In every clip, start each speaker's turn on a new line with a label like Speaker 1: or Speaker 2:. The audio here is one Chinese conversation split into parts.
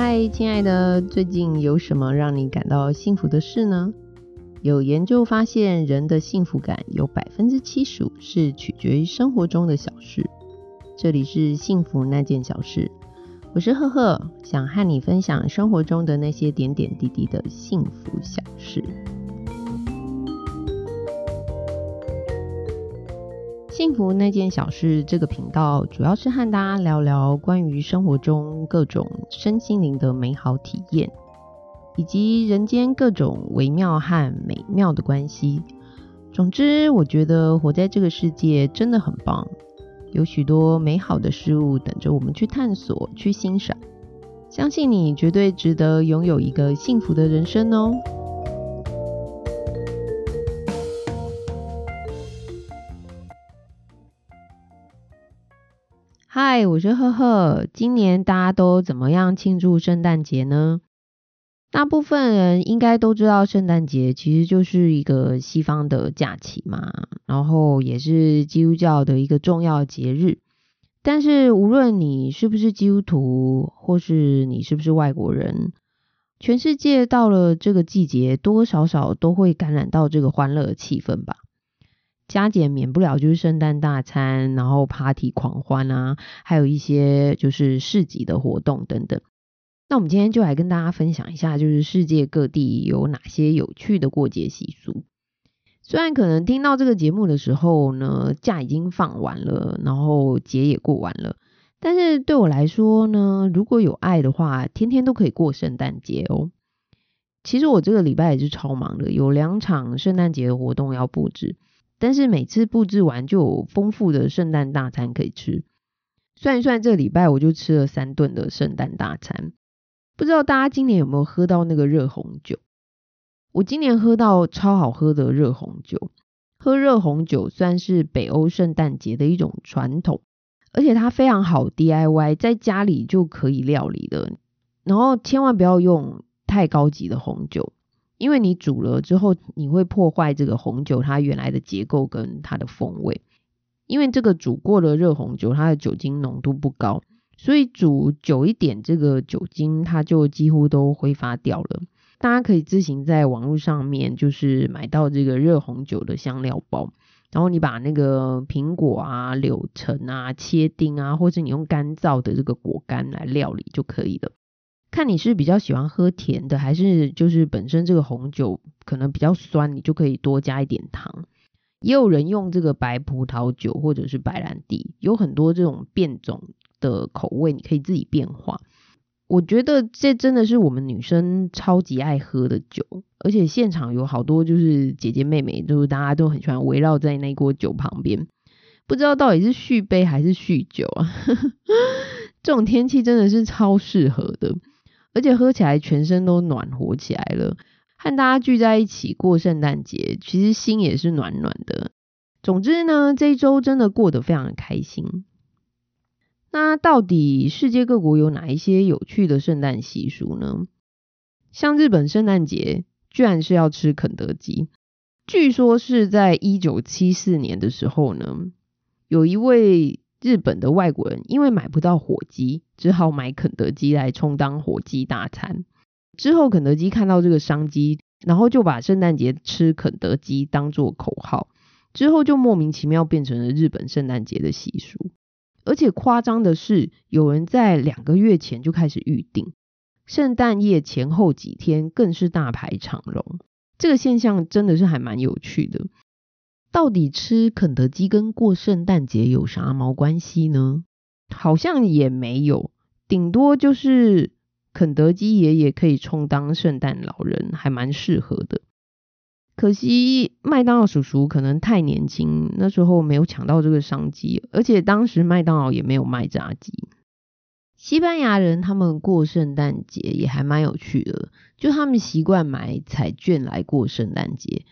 Speaker 1: 嗨，亲爱的，最近有什么让你感到幸福的事呢？有研究发现，人的幸福感有百分之七十五是取决于生活中的小事。这里是幸福那件小事，我是赫赫，想和你分享生活中的那些点点滴滴的幸福小事。幸福那件小事这个频道主要是和大家聊聊关于生活中各种身心灵的美好体验，以及人间各种微妙和美妙的关系。总之，我觉得活在这个世界真的很棒，有许多美好的事物等着我们去探索、去欣赏。相信你绝对值得拥有一个幸福的人生哦！嗨，我是赫赫。今年大家都怎么样庆祝圣诞节呢？大部分人应该都知道，圣诞节其实就是一个西方的假期嘛，然后也是基督教的一个重要节日。但是无论你是不是基督徒，或是你是不是外国人，全世界到了这个季节，多多少少都会感染到这个欢乐的气氛吧。佳节免不了就是圣诞大餐，然后 party 狂欢啊，还有一些就是市集的活动等等。那我们今天就来跟大家分享一下，就是世界各地有哪些有趣的过节习俗。虽然可能听到这个节目的时候呢，假已经放完了，然后节也过完了，但是对我来说呢，如果有爱的话，天天都可以过圣诞节哦。其实我这个礼拜也是超忙的，有两场圣诞节的活动要布置。但是每次布置完就有丰富的圣诞大餐可以吃，算一算这礼拜我就吃了三顿的圣诞大餐。不知道大家今年有没有喝到那个热红酒？我今年喝到超好喝的热红酒。喝热红酒算是北欧圣诞节的一种传统，而且它非常好 DIY，在家里就可以料理的。然后千万不要用太高级的红酒。因为你煮了之后，你会破坏这个红酒它原来的结构跟它的风味。因为这个煮过的热红酒，它的酒精浓度不高，所以煮久一点，这个酒精它就几乎都挥发掉了。大家可以自行在网络上面就是买到这个热红酒的香料包，然后你把那个苹果啊、柳橙啊切丁啊，或者你用干燥的这个果干来料理就可以了。看你是比较喜欢喝甜的，还是就是本身这个红酒可能比较酸，你就可以多加一点糖。也有人用这个白葡萄酒或者是白兰地，有很多这种变种的口味，你可以自己变化。我觉得这真的是我们女生超级爱喝的酒，而且现场有好多就是姐姐妹妹，就是大家都很喜欢围绕在那锅酒旁边，不知道到底是续杯还是酗酒啊？这种天气真的是超适合的。而且喝起来全身都暖和起来了，和大家聚在一起过圣诞节，其实心也是暖暖的。总之呢，这一周真的过得非常的开心。那到底世界各国有哪一些有趣的圣诞习俗呢？像日本圣诞节居然是要吃肯德基，据说是在一九七四年的时候呢，有一位。日本的外国人因为买不到火鸡，只好买肯德基来充当火鸡大餐。之后，肯德基看到这个商机，然后就把圣诞节吃肯德基当做口号。之后就莫名其妙变成了日本圣诞节的习俗。而且夸张的是，有人在两个月前就开始预定，圣诞夜前后几天更是大排长龙。这个现象真的是还蛮有趣的。到底吃肯德基跟过圣诞节有啥毛关系呢？好像也没有，顶多就是肯德基爷爷可以充当圣诞老人，还蛮适合的。可惜麦当劳叔叔可能太年轻，那时候没有抢到这个商机，而且当时麦当劳也没有卖炸鸡。西班牙人他们过圣诞节也还蛮有趣的，就他们习惯买彩券来过圣诞节。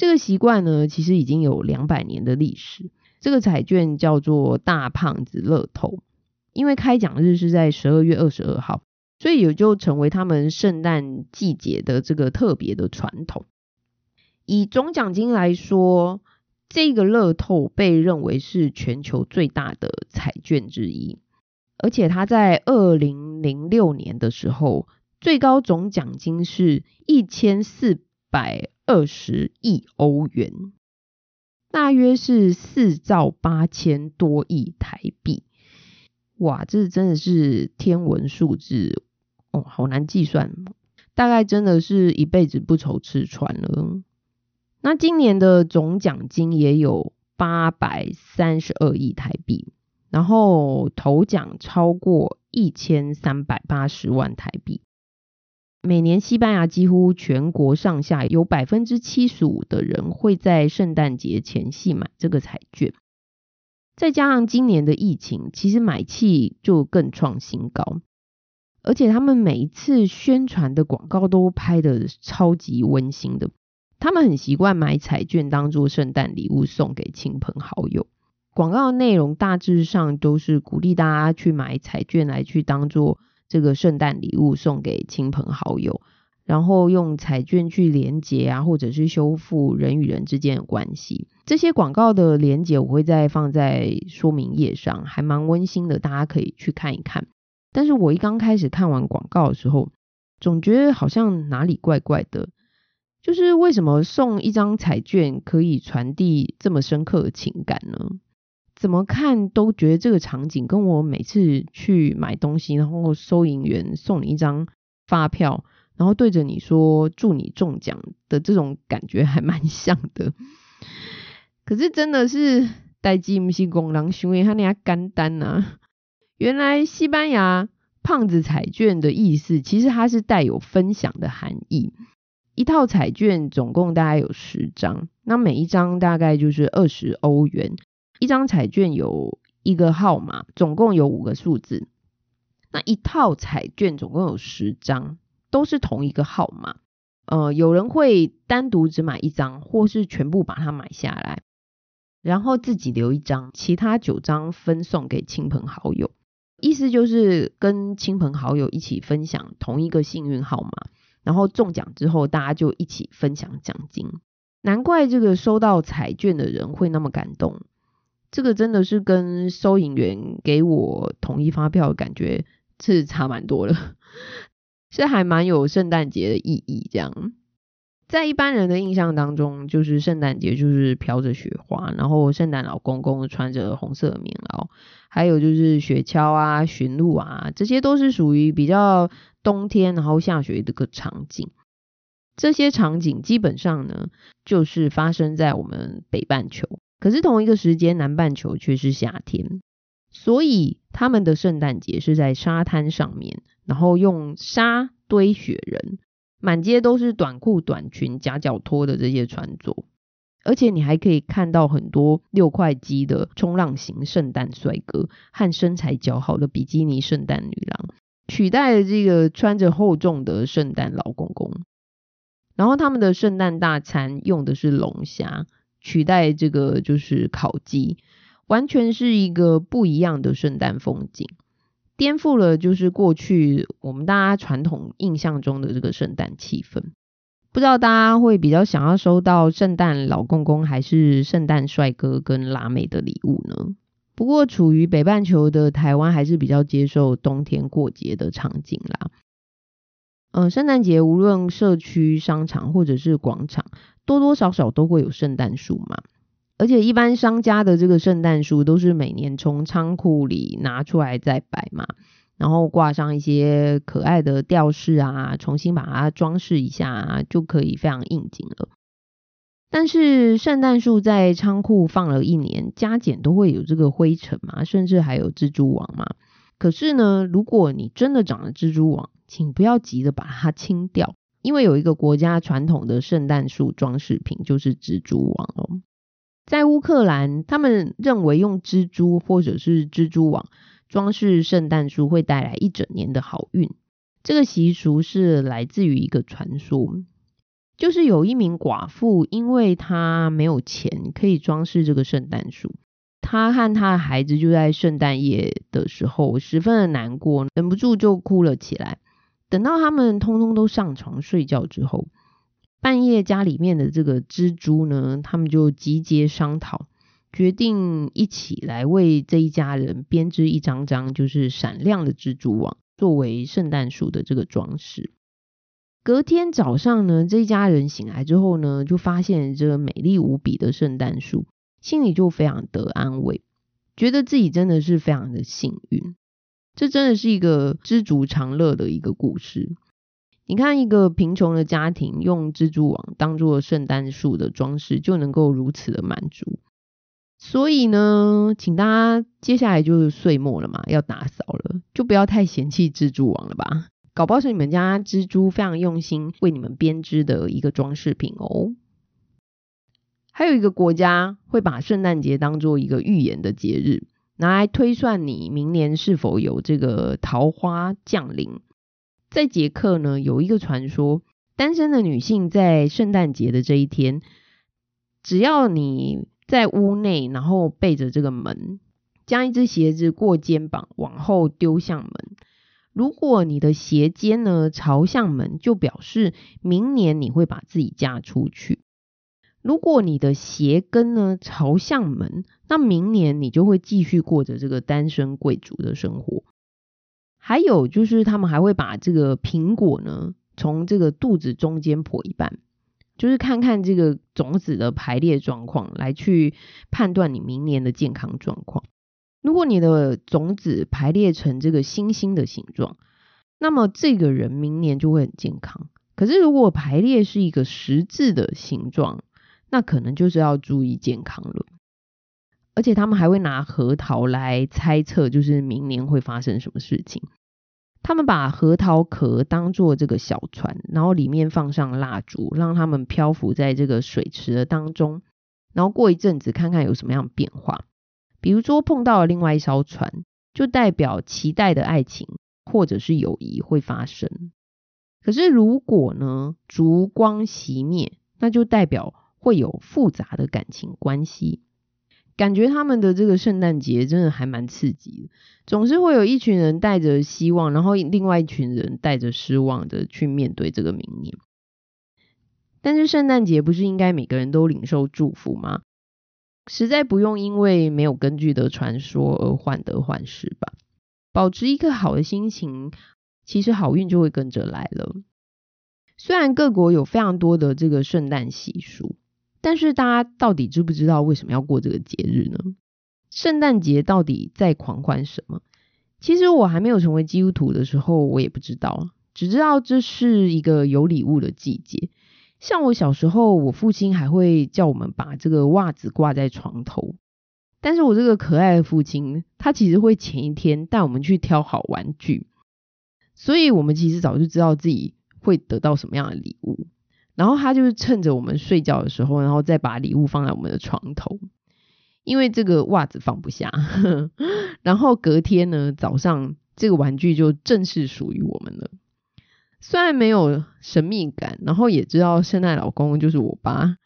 Speaker 1: 这个习惯呢，其实已经有两百年的历史。这个彩券叫做大胖子乐透，因为开奖日是在十二月二十二号，所以也就成为他们圣诞季节的这个特别的传统。以总奖金来说，这个乐透被认为是全球最大的彩券之一，而且他在二零零六年的时候，最高总奖金是一千四百二十亿欧元，大约是四兆八千多亿台币。哇，这真的是天文数字哦，好难计算。大概真的是一辈子不愁吃穿了。那今年的总奖金也有八百三十二亿台币，然后头奖超过一千三百八十万台币。每年西班牙几乎全国上下有百分之七十五的人会在圣诞节前夕买这个彩券，再加上今年的疫情，其实买气就更创新高。而且他们每一次宣传的广告都拍的超级温馨的，他们很习惯买彩券当做圣诞礼物送给亲朋好友。广告内容大致上都是鼓励大家去买彩券来去当做这个圣诞礼物送给亲朋好友，然后用彩券去连接啊，或者是修复人与人之间的关系。这些广告的连接我会再放在说明页上，还蛮温馨的，大家可以去看一看。但是我一刚开始看完广告的时候，总觉得好像哪里怪怪的。就是为什么送一张彩券可以传递这么深刻的情感呢？怎么看都觉得这个场景跟我每次去买东西，然后收银员送你一张发票，然后对着你说祝你中奖的这种感觉还蛮像的。可是真的是代机不是工人行为，他那样干单呐。原来西班牙胖子彩券的意思，其实它是带有分享的含义。一套彩券总共大概有十张，那每一张大概就是二十欧元。一张彩券有一个号码，总共有五个数字。那一套彩券总共有十张，都是同一个号码。呃，有人会单独只买一张，或是全部把它买下来，然后自己留一张，其他九张分送给亲朋好友。意思就是跟亲朋好友一起分享同一个幸运号码，然后中奖之后大家就一起分享奖金。难怪这个收到彩券的人会那么感动，这个真的是跟收银员给我统一发票感觉是差蛮多的，是还蛮有圣诞节的意义这样。在一般人的印象当中，就是圣诞节就是飘着雪花，然后圣诞老公公穿着红色的棉袄，还有就是雪橇啊、驯鹿啊，这些都是属于比较冬天然后下雪的个场景。这些场景基本上呢，就是发生在我们北半球，可是同一个时间南半球却是夏天，所以他们的圣诞节是在沙滩上面，然后用沙堆雪人。满街都是短裤、短裙、夹脚拖的这些穿着，而且你还可以看到很多六块肌的冲浪型圣诞帅哥和身材姣好的比基尼圣诞女郎，取代了这个穿着厚重的圣诞老公公。然后他们的圣诞大餐用的是龙虾，取代这个就是烤鸡，完全是一个不一样的圣诞风景。颠覆了就是过去我们大家传统印象中的这个圣诞气氛，不知道大家会比较想要收到圣诞老公公还是圣诞帅哥跟辣妹的礼物呢？不过处于北半球的台湾还是比较接受冬天过节的场景啦。嗯，圣诞节无论社区、商场或者是广场，多多少少都会有圣诞树嘛。而且一般商家的这个圣诞树都是每年从仓库里拿出来再摆嘛，然后挂上一些可爱的吊饰啊，重新把它装饰一下，啊就可以非常应景了。但是圣诞树在仓库放了一年，加减都会有这个灰尘嘛，甚至还有蜘蛛网嘛。可是呢，如果你真的长了蜘蛛网，请不要急着把它清掉，因为有一个国家传统的圣诞树装饰品就是蜘蛛网哦。在乌克兰，他们认为用蜘蛛或者是蜘蛛网装饰圣诞树会带来一整年的好运。这个习俗是来自于一个传说，就是有一名寡妇，因为她没有钱可以装饰这个圣诞树，她和她的孩子就在圣诞夜的时候十分的难过，忍不住就哭了起来。等到他们通通都上床睡觉之后。半夜家里面的这个蜘蛛呢，他们就集结商讨，决定一起来为这一家人编织一张张就是闪亮的蜘蛛网，作为圣诞树的这个装饰。隔天早上呢，这一家人醒来之后呢，就发现这美丽无比的圣诞树，心里就非常得安慰，觉得自己真的是非常的幸运。这真的是一个知足常乐的一个故事。你看，一个贫穷的家庭用蜘蛛网当做圣诞树的装饰，就能够如此的满足。所以呢，请大家接下来就是岁末了嘛，要打扫了，就不要太嫌弃蜘蛛网了吧。搞不好是你们家蜘蛛非常用心为你们编织的一个装饰品哦。还有一个国家会把圣诞节当做一个预言的节日，拿来推算你明年是否有这个桃花降临。在捷克呢，有一个传说，单身的女性在圣诞节的这一天，只要你在屋内，然后背着这个门，将一只鞋子过肩膀往后丢向门。如果你的鞋尖呢朝向门，就表示明年你会把自己嫁出去；如果你的鞋跟呢朝向门，那明年你就会继续过着这个单身贵族的生活。还有就是，他们还会把这个苹果呢从这个肚子中间剖一半，就是看看这个种子的排列状况，来去判断你明年的健康状况。如果你的种子排列成这个星星的形状，那么这个人明年就会很健康。可是如果排列是一个十字的形状，那可能就是要注意健康了。而且他们还会拿核桃来猜测，就是明年会发生什么事情。他们把核桃壳当做这个小船，然后里面放上蜡烛，让他们漂浮在这个水池的当中，然后过一阵子看看有什么样变化。比如说碰到了另外一艘船，就代表期待的爱情或者是友谊会发生。可是如果呢烛光熄灭，那就代表会有复杂的感情关系。感觉他们的这个圣诞节真的还蛮刺激的，总是会有一群人带着希望，然后另外一群人带着失望的去面对这个明年。但是圣诞节不是应该每个人都领受祝福吗？实在不用因为没有根据的传说而患得患失吧。保持一颗好的心情，其实好运就会跟着来了。虽然各国有非常多的这个圣诞习俗，但是大家到底知不知道为什么要过这个节日呢？圣诞节到底在狂欢什么？其实我还没有成为基督徒的时候，我也不知道，只知道这是一个有礼物的季节。像我小时候，我父亲还会叫我们把这个袜子挂在床头。但是我这个可爱的父亲，他其实会前一天带我们去挑好玩具，所以我们其实早就知道自己会得到什么样的礼物。然后他就是趁着我们睡觉的时候，然后再把礼物放在我们的床头，因为这个袜子放不下。然后隔天呢，早上这个玩具就正式属于我们了。虽然没有神秘感，然后也知道圣诞老公就是我爸，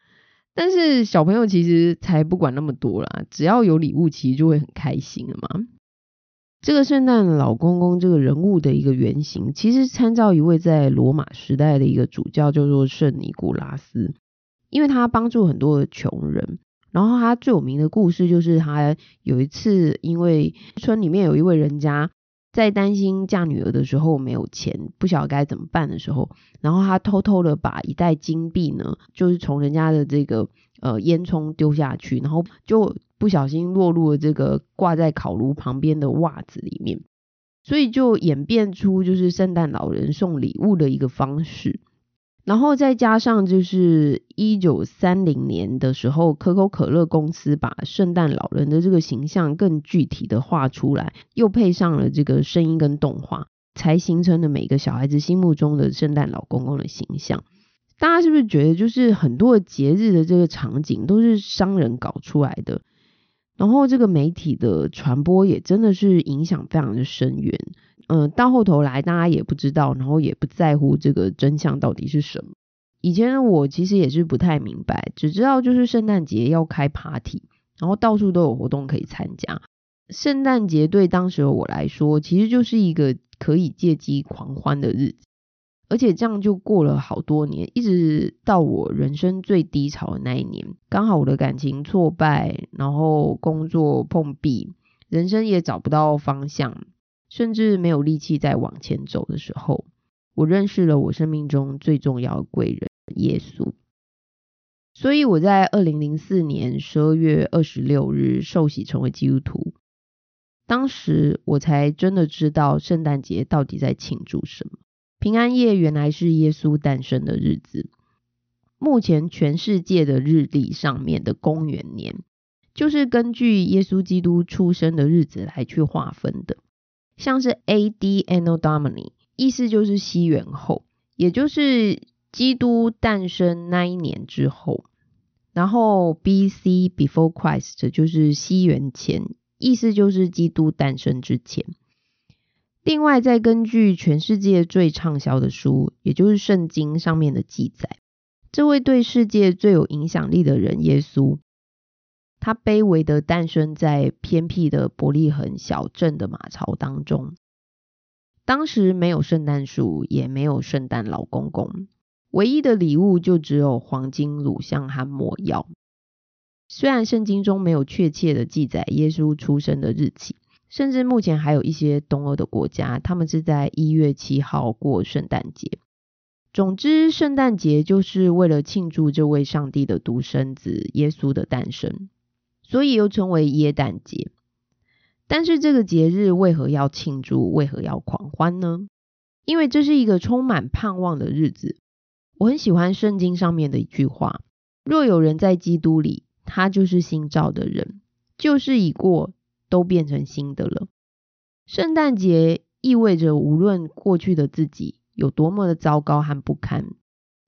Speaker 1: 但是小朋友其实才不管那么多啦，只要有礼物，其实就会很开心了嘛。这个圣诞老公公这个人物的一个原型，其实参照一位在罗马时代的一个主教，叫做圣尼古拉斯，因为他帮助很多的穷人，然后他最有名的故事就是他有一次，因为村里面有一位人家。在担心嫁女儿的时候没有钱，不晓得该怎么办的时候，然后他偷偷的把一袋金币呢，就是从人家的这个呃烟囱丢下去，然后就不小心落入了这个挂在烤炉旁边的袜子里面，所以就演变出就是圣诞老人送礼物的一个方式。然后再加上就是一九三零年的时候，可口可乐公司把圣诞老人的这个形象更具体的画出来，又配上了这个声音跟动画，才形成了每个小孩子心目中的圣诞老公公的形象。大家是不是觉得就是很多节日的这个场景都是商人搞出来的？然后这个媒体的传播也真的是影响非常的深远。嗯，到后头来，大家也不知道，然后也不在乎这个真相到底是什么。以前的我其实也是不太明白，只知道就是圣诞节要开 party，然后到处都有活动可以参加。圣诞节对当时的我来说，其实就是一个可以借机狂欢的日子。而且这样就过了好多年，一直到我人生最低潮的那一年，刚好我的感情挫败，然后工作碰壁，人生也找不到方向，甚至没有力气再往前走的时候，我认识了我生命中最重要的贵人耶稣。所以我在二零零四年十二月二十六日受洗成为基督徒，当时我才真的知道圣诞节到底在庆祝什么。平安夜原来是耶稣诞生的日子。目前全世界的日历上面的公元年，就是根据耶稣基督出生的日子来去划分的。像是 A.D. Anno Domini，意思就是西元后，也就是。基督诞生那一年之后，然后 B.C. Before Christ 就是西元前，意思就是基督诞生之前。另外，再根据全世界最畅销的书，也就是圣经上面的记载，这位对世界最有影响力的人耶稣，他卑微的诞生在偏僻的伯利恒小镇的马槽当中。当时没有圣诞树，也没有圣诞老公公。唯一的礼物就只有黄金、乳香和抹药。虽然圣经中没有确切的记载耶稣出生的日期，甚至目前还有一些东欧的国家，他们是在一月七号过圣诞节。总之，圣诞节就是为了庆祝这位上帝的独生子耶稣的诞生，所以又称为耶诞节。但是这个节日为何要庆祝？为何要狂欢呢？因为这是一个充满盼望的日子。我很喜欢圣经上面的一句话：“若有人在基督里，他就是新造的人，旧事已过，都变成新的了。”圣诞节意味着，无论过去的自己有多么的糟糕和不堪，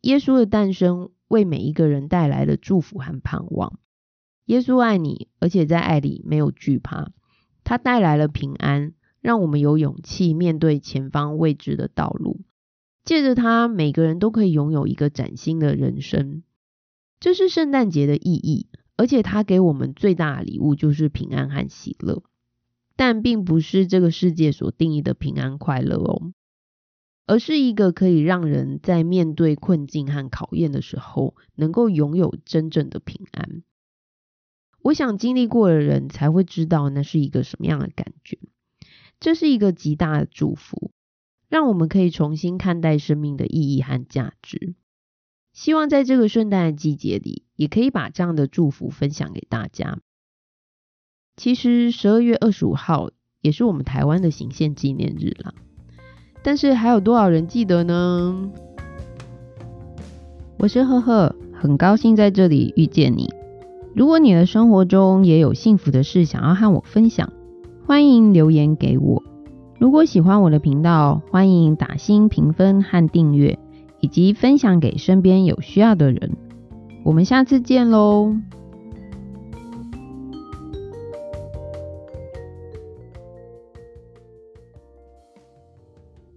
Speaker 1: 耶稣的诞生为每一个人带来了祝福和盼望。耶稣爱你，而且在爱里没有惧怕，他带来了平安，让我们有勇气面对前方未知的道路。借着它，每个人都可以拥有一个崭新的人生。这是圣诞节的意义，而且它给我们最大的礼物就是平安和喜乐。但并不是这个世界所定义的平安快乐哦，而是一个可以让人在面对困境和考验的时候，能够拥有真正的平安。我想经历过的人才会知道那是一个什么样的感觉。这是一个极大的祝福。让我们可以重新看待生命的意义和价值。希望在这个圣诞的季节里，也可以把这样的祝福分享给大家。其实十二月二十五号也是我们台湾的行宪纪念日啦，但是还有多少人记得呢？我是赫赫，很高兴在这里遇见你。如果你的生活中也有幸福的事想要和我分享，欢迎留言给我。如果喜欢我的频道，欢迎打新评分和订阅，以及分享给身边有需要的人。我们下次见喽！